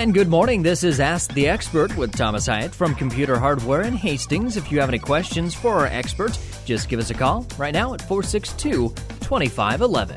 And good morning. This is Ask the Expert with Thomas Hyatt from Computer Hardware in Hastings. If you have any questions for our expert, just give us a call right now at 462 2511.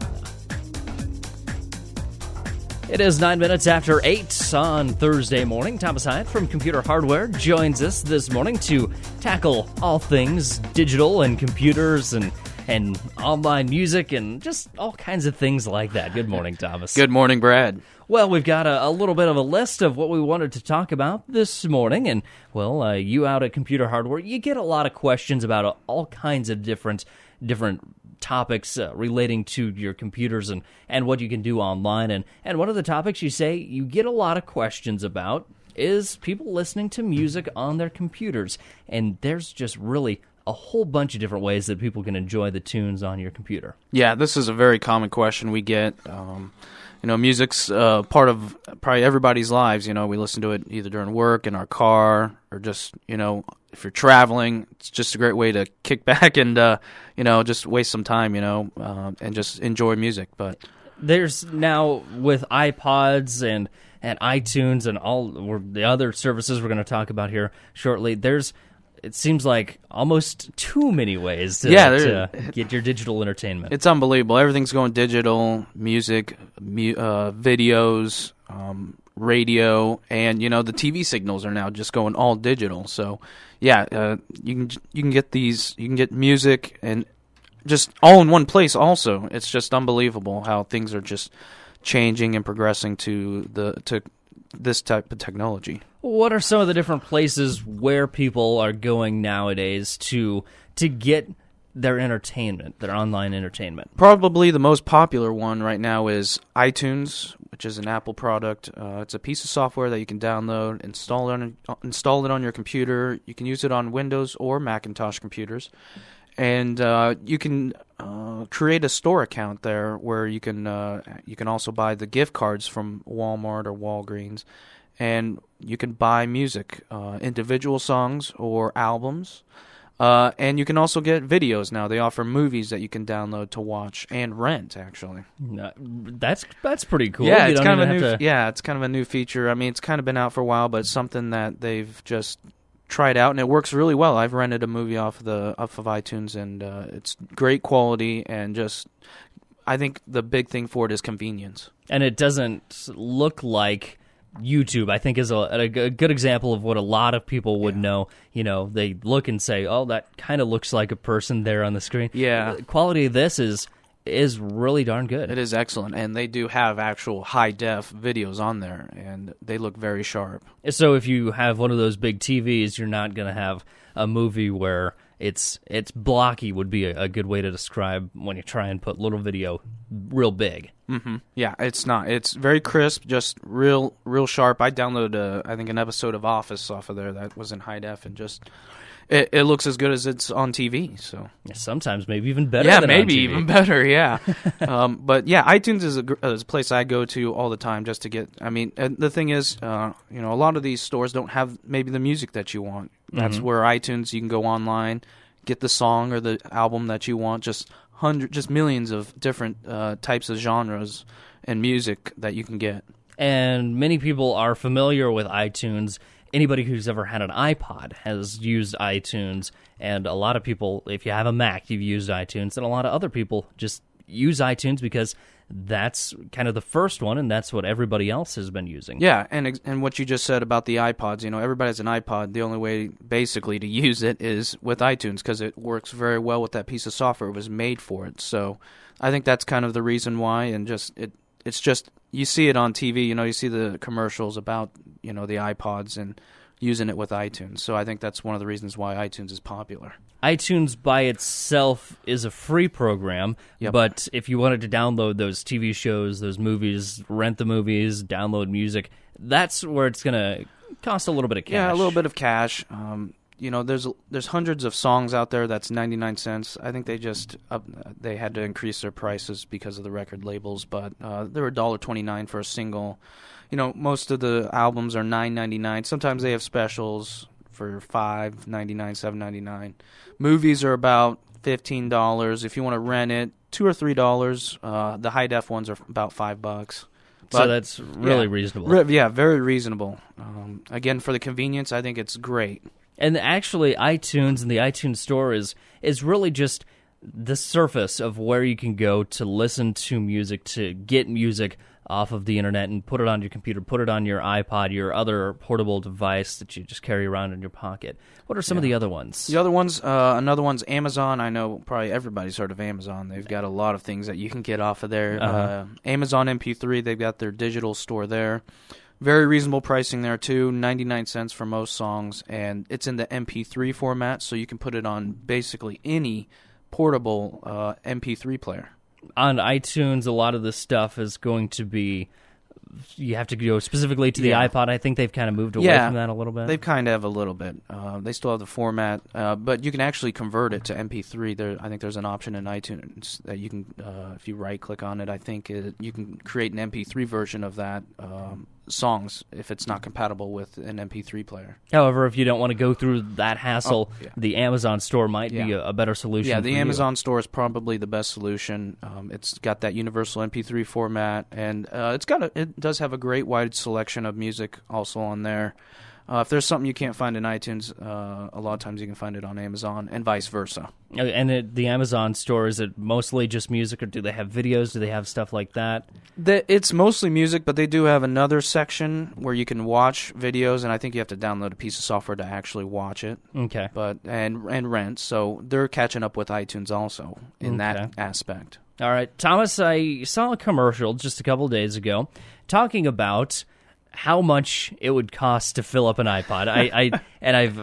It is nine minutes after eight on Thursday morning. Thomas Hyatt from Computer Hardware joins us this morning to tackle all things digital and computers and and online music and just all kinds of things like that. Good morning, Thomas. Good morning, Brad. Well, we've got a, a, little bit of a list of what we wanted to talk about this morning. And, well, uh, you out at Computer Hardware, you get a lot of questions about uh, all kinds of different different topics uh, relating to your computers and, and what you can do online. And, and one of the topics you say you get a lot of questions about is people listening to music on their computers. And there's just really a whole bunch of different ways that people can enjoy the tunes on your computer. Yeah, this is a very common question we get. Um, you know, music's uh, part of probably everybody's lives. You know, we listen to it either during work, in our car, or just you know, if you're traveling, it's just a great way to kick back and uh, you know, just waste some time. You know, uh, and just enjoy music. But there's now with iPods and and iTunes and all the other services we're going to talk about here shortly. There's it seems like almost too many ways to, yeah, to get your digital entertainment. It's unbelievable. Everything's going digital, music, mu- uh, videos, um, radio, and you know the TV signals are now just going all digital. So, yeah, uh, you can you can get these, you can get music and just all in one place. Also, it's just unbelievable how things are just changing and progressing to the to this type of technology. What are some of the different places where people are going nowadays to to get their entertainment, their online entertainment? Probably the most popular one right now is iTunes, which is an Apple product. Uh, it's a piece of software that you can download, install it on install it on your computer. You can use it on Windows or Macintosh computers, and uh, you can uh, create a store account there where you can uh, you can also buy the gift cards from Walmart or Walgreens, and you can buy music, uh, individual songs or albums. Uh, and you can also get videos now. They offer movies that you can download to watch and rent. Actually, that's that's pretty cool. Yeah, you it's kind of a new. To... Yeah, it's kind of a new feature. I mean, it's kind of been out for a while, but it's something that they've just tried out, and it works really well. I've rented a movie off of the off of iTunes, and uh, it's great quality and just. I think the big thing for it is convenience, and it doesn't look like YouTube, I think, is a, a, good example of what a lot of people would yeah. know. You know, they look and say, "Oh, that kind of looks like a person there on the screen." Yeah, the quality of this is is really darn good. It is excellent, and they do have actual high def videos on there, and they look very sharp. So if you have one of those big TVs, you're not going to have a movie where it's it's blocky. Would be a, a, good way to describe when you try and put little video real big. Mm-hmm. Yeah, it's not. It's very crisp, just real real sharp. I downloaded uh, I think an episode of Office off of there that was in high def and just it, it, looks as good as it's on TV. So sometimes maybe even better. Yeah, maybe even better. Yeah, um, but yeah, iTunes is a, is a, place I go to all the time just to get. I mean, the thing is, uh, you know, a lot of these stores don't have maybe the music that you want. That's mm-hmm. where iTunes you can go online, get the song or the album that you want. Just hundred, just millions of different uh, types of genres and music that you can get. And many people are familiar with iTunes anybody who's ever had an iPod has used iTunes, and a lot of people, if you have a Mac, you've used iTunes, and a lot of other people just use iTunes because that's kind of the first one, and that's what everybody else has been using. Yeah, and and what you just said about the iPods, you know, everybody has an iPod. The only way, basically, to use it is with iTunes because it works very well with that piece of software. It was made for it, so I think that's kind of the reason why, and just it it's just you see it on TV. You know, you see the commercials about you know the iPods and using it with iTunes. So I think that's one of the reasons why iTunes is popular. iTunes by itself is a free program, yep. but if you wanted to download those TV shows, those movies, rent the movies, download music, that's where it's going to cost a little bit of cash. Yeah, a little bit of cash. Um, you know, there's there's hundreds of songs out there that's 99 cents. I think they just up, they had to increase their prices because of the record labels, but uh, they were $1.29 for a single. You know, most of the albums are 9.99. Sometimes they have specials for 5.99, 7.99. Movies are about $15 if you want to rent it. 2 or $3. Uh, the high def ones are about 5 bucks so that's really yeah. reasonable. Re- yeah, very reasonable. Um, again, for the convenience, I think it's great. And actually, iTunes and the iTunes Store is is really just the surface of where you can go to listen to music, to get music off of the internet and put it on your computer, put it on your iPod, your other portable device that you just carry around in your pocket. What are some of the other ones? The other ones, uh, another one's Amazon. I know probably everybody's heard of Amazon. They've got a lot of things that you can get off of there. Uh-huh. Uh, Amazon MP3, they've got their digital store there. Very reasonable pricing there too, 99 cents for most songs, and it's in the MP3 format, so you can put it on basically any portable uh, MP3 player. on iTunes, a lot of this stuff is going to be. You have to go specifically to the Yeah. iPod. I think they've kind of moved away Yeah. from that a little bit. They've kind of a little bit. Uh, they still have the format, uh, but you can actually convert it to MP3. There, I think there's an option in iTunes that you can, uh, if you right click on it, I think it, you can create an MP3 version of that um, songs if it's not compatible with an MP3 player. However, if you don't want to go through that hassle, Oh, yeah. the Amazon store might be a, a better solution. Yeah, the you. Amazon store is probably the best solution. Um, it's got that universal MP3 format, and uh, it's got a, it does have a great wide selection of music also on there. Uh, if there's something you can't find in iTunes, uh, a lot of times you can find it on Amazon, and vice versa. Uh, And it, the Amazon store is it mostly just music, or do they have videos? Do they have stuff like that? The, it's mostly music, but they do have another section where you can watch videos, and I think you have to download a piece of software to actually watch it. Okay. But and and rent, so they're catching up with iTunes also in Okay. that aspect. All right, Thomas, I saw a commercial just a couple days ago talking about how much it would cost to fill up an iPod. I, I and I've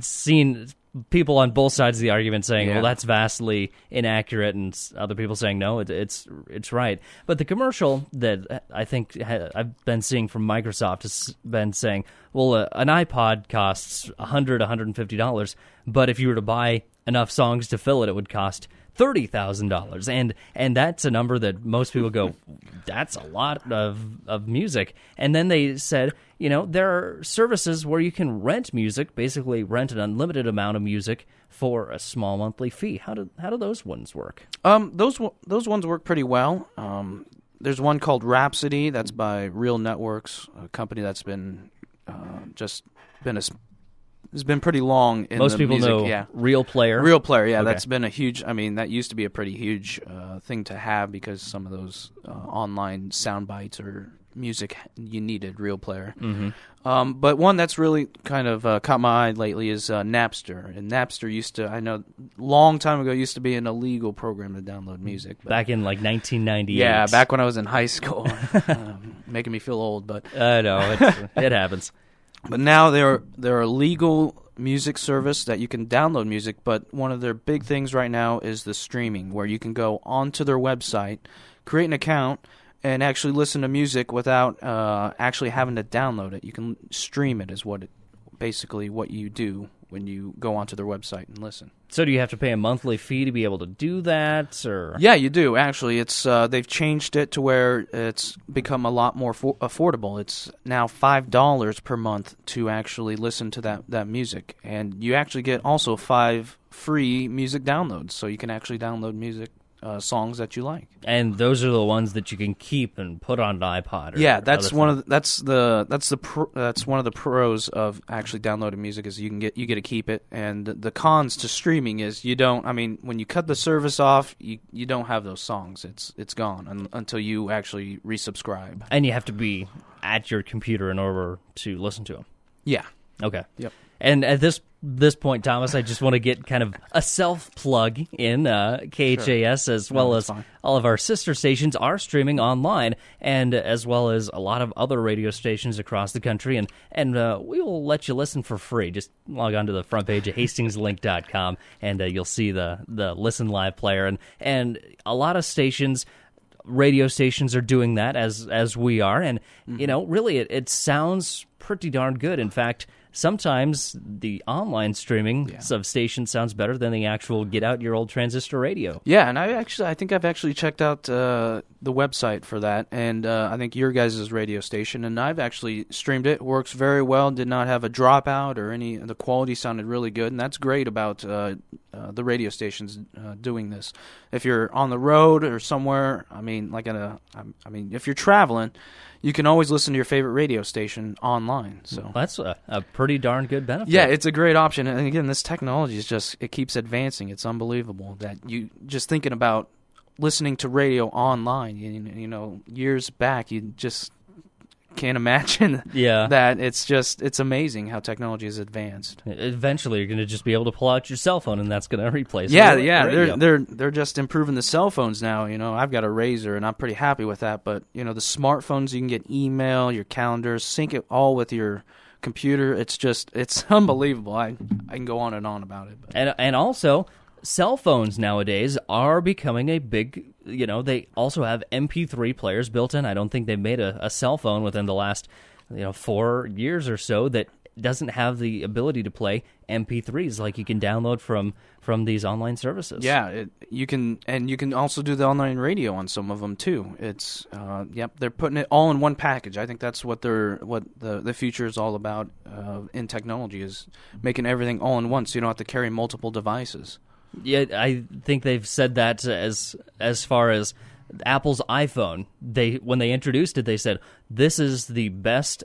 seen people on both sides of the argument saying, Yeah. "Well, that's vastly inaccurate," and other people saying, "No, it, it's it's right." But the commercial that I think ha- I've been seeing from Microsoft has been saying, "Well, uh, an iPod costs 100 150 dollars, but if you were to buy enough songs to fill it, it would cost." Thirty thousand dollars, and and that's a number that most people go, that's a lot of of music. And then they said, you know, there are services where you can rent music, basically rent an unlimited amount of music for a small monthly fee. How do how do those ones work? Um, those those ones work pretty well. Um, there's one called Rhapsody that's by Real Networks, a company that's been uh, just been a has been pretty long in most the people music. know yeah. Real Player. Real player, yeah, Okay. that's been a huge. I mean, that used to be a pretty huge uh, thing to have because some of those uh, online sound bites or music you needed real player. hmm Um, but one that's really kind of uh, caught my eye lately is uh, Napster. And Napster used to, I know, long time ago, used to be an illegal program to download music. But Back in like 1998. yeah, back when I was in high school, um, making me feel old. But I know it happens. But now they're they're a legal music service that you can download music. But one of their big things right now is the streaming, where you can go onto their website, create an account, and actually listen to music without uh, actually having to download it. You can stream it, is what it, basically what you do when you go onto their website and listen. So do you have to pay a monthly fee to be able to do that, or Yeah, you do. Actually, it's uh, they've changed it to where it's become a lot more for- affordable. It's now five dollars per month to actually listen to that that music, and you actually get also five free music downloads. So you can actually download music uh, songs that you like. and those are the ones that you can keep and put on an iPod. Or yeah, that's one of the, that's the that's the pro, that's one of the pros of actually downloading music is you can get you get to keep it, and the, the cons to streaming is you don't. I mean, when you cut the service off, you you don't have those songs. It's it's gone un, until you actually resubscribe. and you have to be at your computer in order to listen to them. Yeah. Okay. Yep. And at this this point, Thomas, I just want to get kind of a self plug in uh, KHAS as well that's as fine. all of our sister stations are streaming online, and as well as a lot of other radio stations across the country. And and uh, we will let you listen for free. Just log on to the front page of HastingsLink.com, and uh, you'll see the the Listen Live player. And and a lot of stations radio stations are doing that as as we are and you know really it, it sounds pretty darn good in fact sometimes the online streaming of stations sounds better than the actual get out your old transistor radio Yeah, and I actually I think I've actually checked out uh, the website for that, and uh, I think your guys' radio station, and I've actually streamed it. Works very well. Did not have a dropout or any. The quality sounded really good, and that's great about uh, uh, the radio stations uh, doing this. If you're on the road or somewhere, I mean, like in a, I mean, if you're traveling, you can always listen to your favorite radio station online. So That's a, a pretty darn good benefit. yeah, it's a great option. And again, this technology is just it keeps advancing. It's unbelievable that you just thinking about listening to radio online. You, you know, years back, you just can't imagine yeah. that. It's just it's amazing how technology has advanced. Eventually, you're going to just be able to pull out your cell phone, and that's going to replace. Yeah, the yeah, radio. they're they're they're just improving the cell phones now. You know, I've got a Razor, and I'm pretty happy with that. But you know, the smartphones, you can get email, your calendars, sync it all with your computer. It's just it's unbelievable. I I can go on and on about it. But. and and also cell phones nowadays are becoming a big you know they also have mp3 players built in i don't think they've made a, a cell phone within the last you know four years or so that doesn't have the ability to play mp3s like you can download from from these online services Yeah, it, you can, and you can also do the online radio on some of them too. It's, uh, yep, they're putting it all in one package. I think that's what they're, what the the future is all about uh, in technology is making everything all in one, so you don't have to carry multiple devices. Yeah, I think they've said that as as far as Apple's iPhone. They when they introduced it, they said this is the best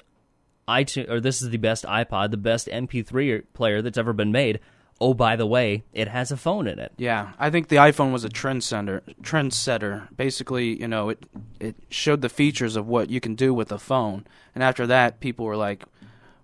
iTunes or this is the best iPod, the best MP3 player that's ever been made. Oh, by the way, it has a phone in it. Yeah, I think the iPhone was a trendsetter. Trendsetter. Basically, you know, it it showed the features of what you can do with a phone, and after that, people were like,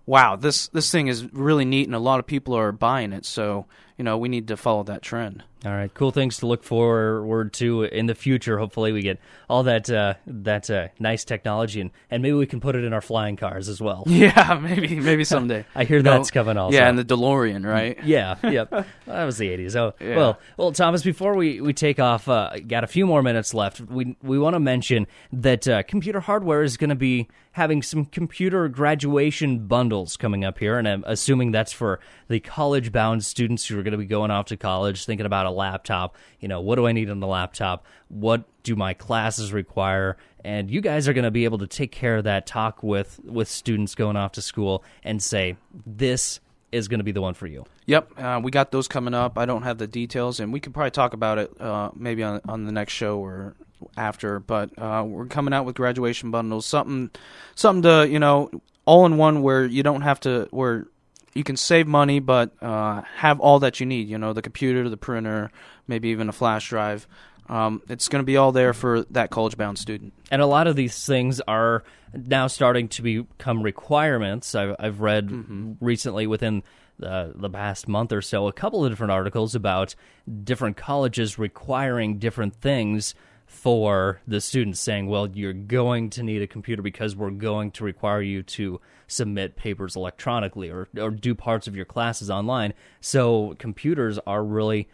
"Wow, this this thing is really neat," and a lot of people are buying it. So, you know, we need to follow that trend. All right, cool things to look forward to in the future. Hopefully, we get all that uh, that uh, nice technology, and, and maybe we can put it in our flying cars as well. Yeah, maybe maybe someday. I hear You know, that's coming also. Yeah, and the DeLorean, right? Yeah, yep. that was the '80s. Oh, Yeah. well, well, Thomas. Before we, we take off, uh, got a few more minutes left. We we want to mention that uh, computer hardware is going to be having some computer graduation bundles coming up here, and I'm assuming that's for the college-bound students who are going to be going off to college, thinking about a laptop. You know, what do I need on the laptop? What do my classes require? And you guys are going to be able to take care of that. Talk with with students going off to school and say this is going to be the one for you. Yep, uh, we got those coming up. I don't have the details, and we could probably talk about it uh, maybe on on the next show or after. But uh, we're coming out with graduation bundles, something something to you know all in one where you don't have to where you can save money but uh, have all that you need. You know, the computer, the printer, maybe even a flash drive. Um, it's going to be all there for that college bound student. And a lot of these things are now starting to become requirements. I've, I've read recently within the, the past month or so a couple of different articles about different colleges requiring different things for the students, saying, well, you're going to need a computer because we're going to require you to submit papers electronically or, or do parts of your classes online. So computers are really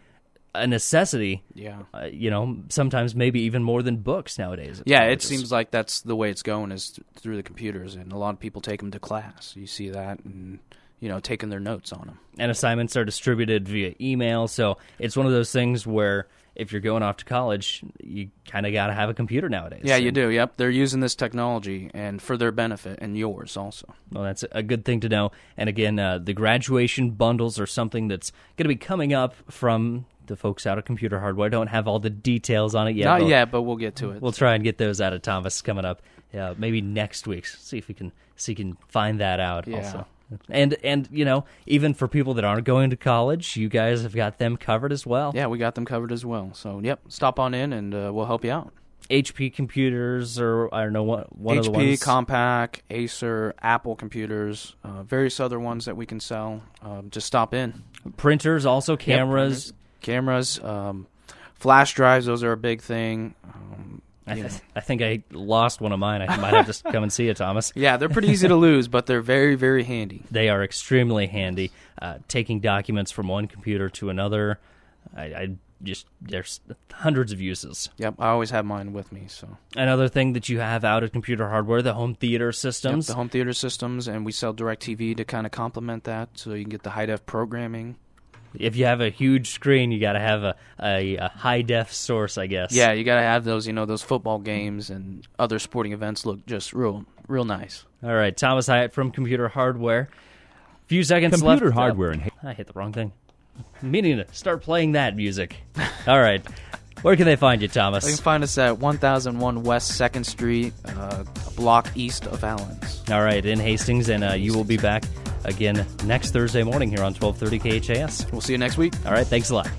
a necessity. Yeah. Uh, you know, sometimes maybe even more than books nowadays. Yeah, it seems like that's the way it's going is th- through the computers, and a lot of people take them to class. You see that, and you know, taking their notes on them. and assignments are distributed via email. So it's one of those things where if you're going off to college, you kind of got to have a computer nowadays. Yeah, you do. Yep, they're using this technology and for their benefit and yours also. Well, that's a good thing to know. And again, uh, the graduation bundles are something that's going to be coming up from the folks out of Computer Hardware. Don't have all the details on it yet. Not but yet, but we'll get to it. We'll try and get those out of Thomas coming up. Yeah, maybe next week. See if we can see if we can find that out Yeah. also. And and you know, even for people that aren't going to college, you guys have got them covered as well. yeah, we got them covered as well. So, yep, stop on in and uh, we'll help you out. HP computers or I don't know what one of the HP, ones. Compaq, Acer, Apple computers, uh, various other ones that we can sell. Um, just stop in. printers, also cameras. Cameras, um, flash drives, those are a big thing. Um, I, th- I think I lost one of mine. I might have to come and see you, Thomas. Yeah, they're pretty easy to lose, but they're very, very handy. They are extremely handy. Uh, taking documents from one computer to another. I, I just there's hundreds of uses. Yep, I always have mine with me. So Another thing that you have out of Computer Hardware, the home theater Yep, systems. the home theater systems, and we sell DirecTV to kind of complement that, so you can get the high def programming. If you have a huge screen, you got to have a, a, a high def source, I guess. Yeah, you gotta have those. You know, those football games and other sporting events look just real, real nice. All right, Thomas Hyatt from Computer Hardware. A Few seconds left. Computer hardware and I hit the wrong thing. Meaning to start playing that music. All right. Where can they find you, You Thomas? can find us at 1001 West 2nd Street, uh, a block east of Allen's. All right, in Hastings, and uh, you will be back again next Thursday morning here on 1230 KHAS. We'll see you next week. All right, thanks a lot.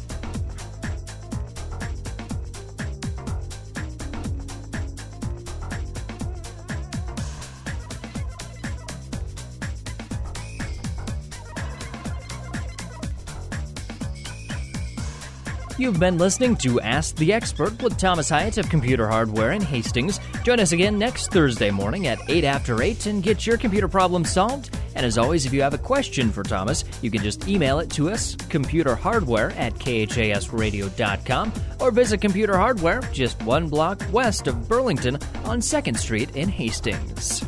You've been listening to Ask the Expert with Thomas Hyatt of Computer Hardware in Hastings. Join us again next Thursday morning at 8 after 8 and get your computer problem solved. And as always, if you have a question for Thomas, you can just email it to us, computerhardware at khasradio.com, or visit Computer Hardware just one block west of Burlington on 2nd Street in Hastings.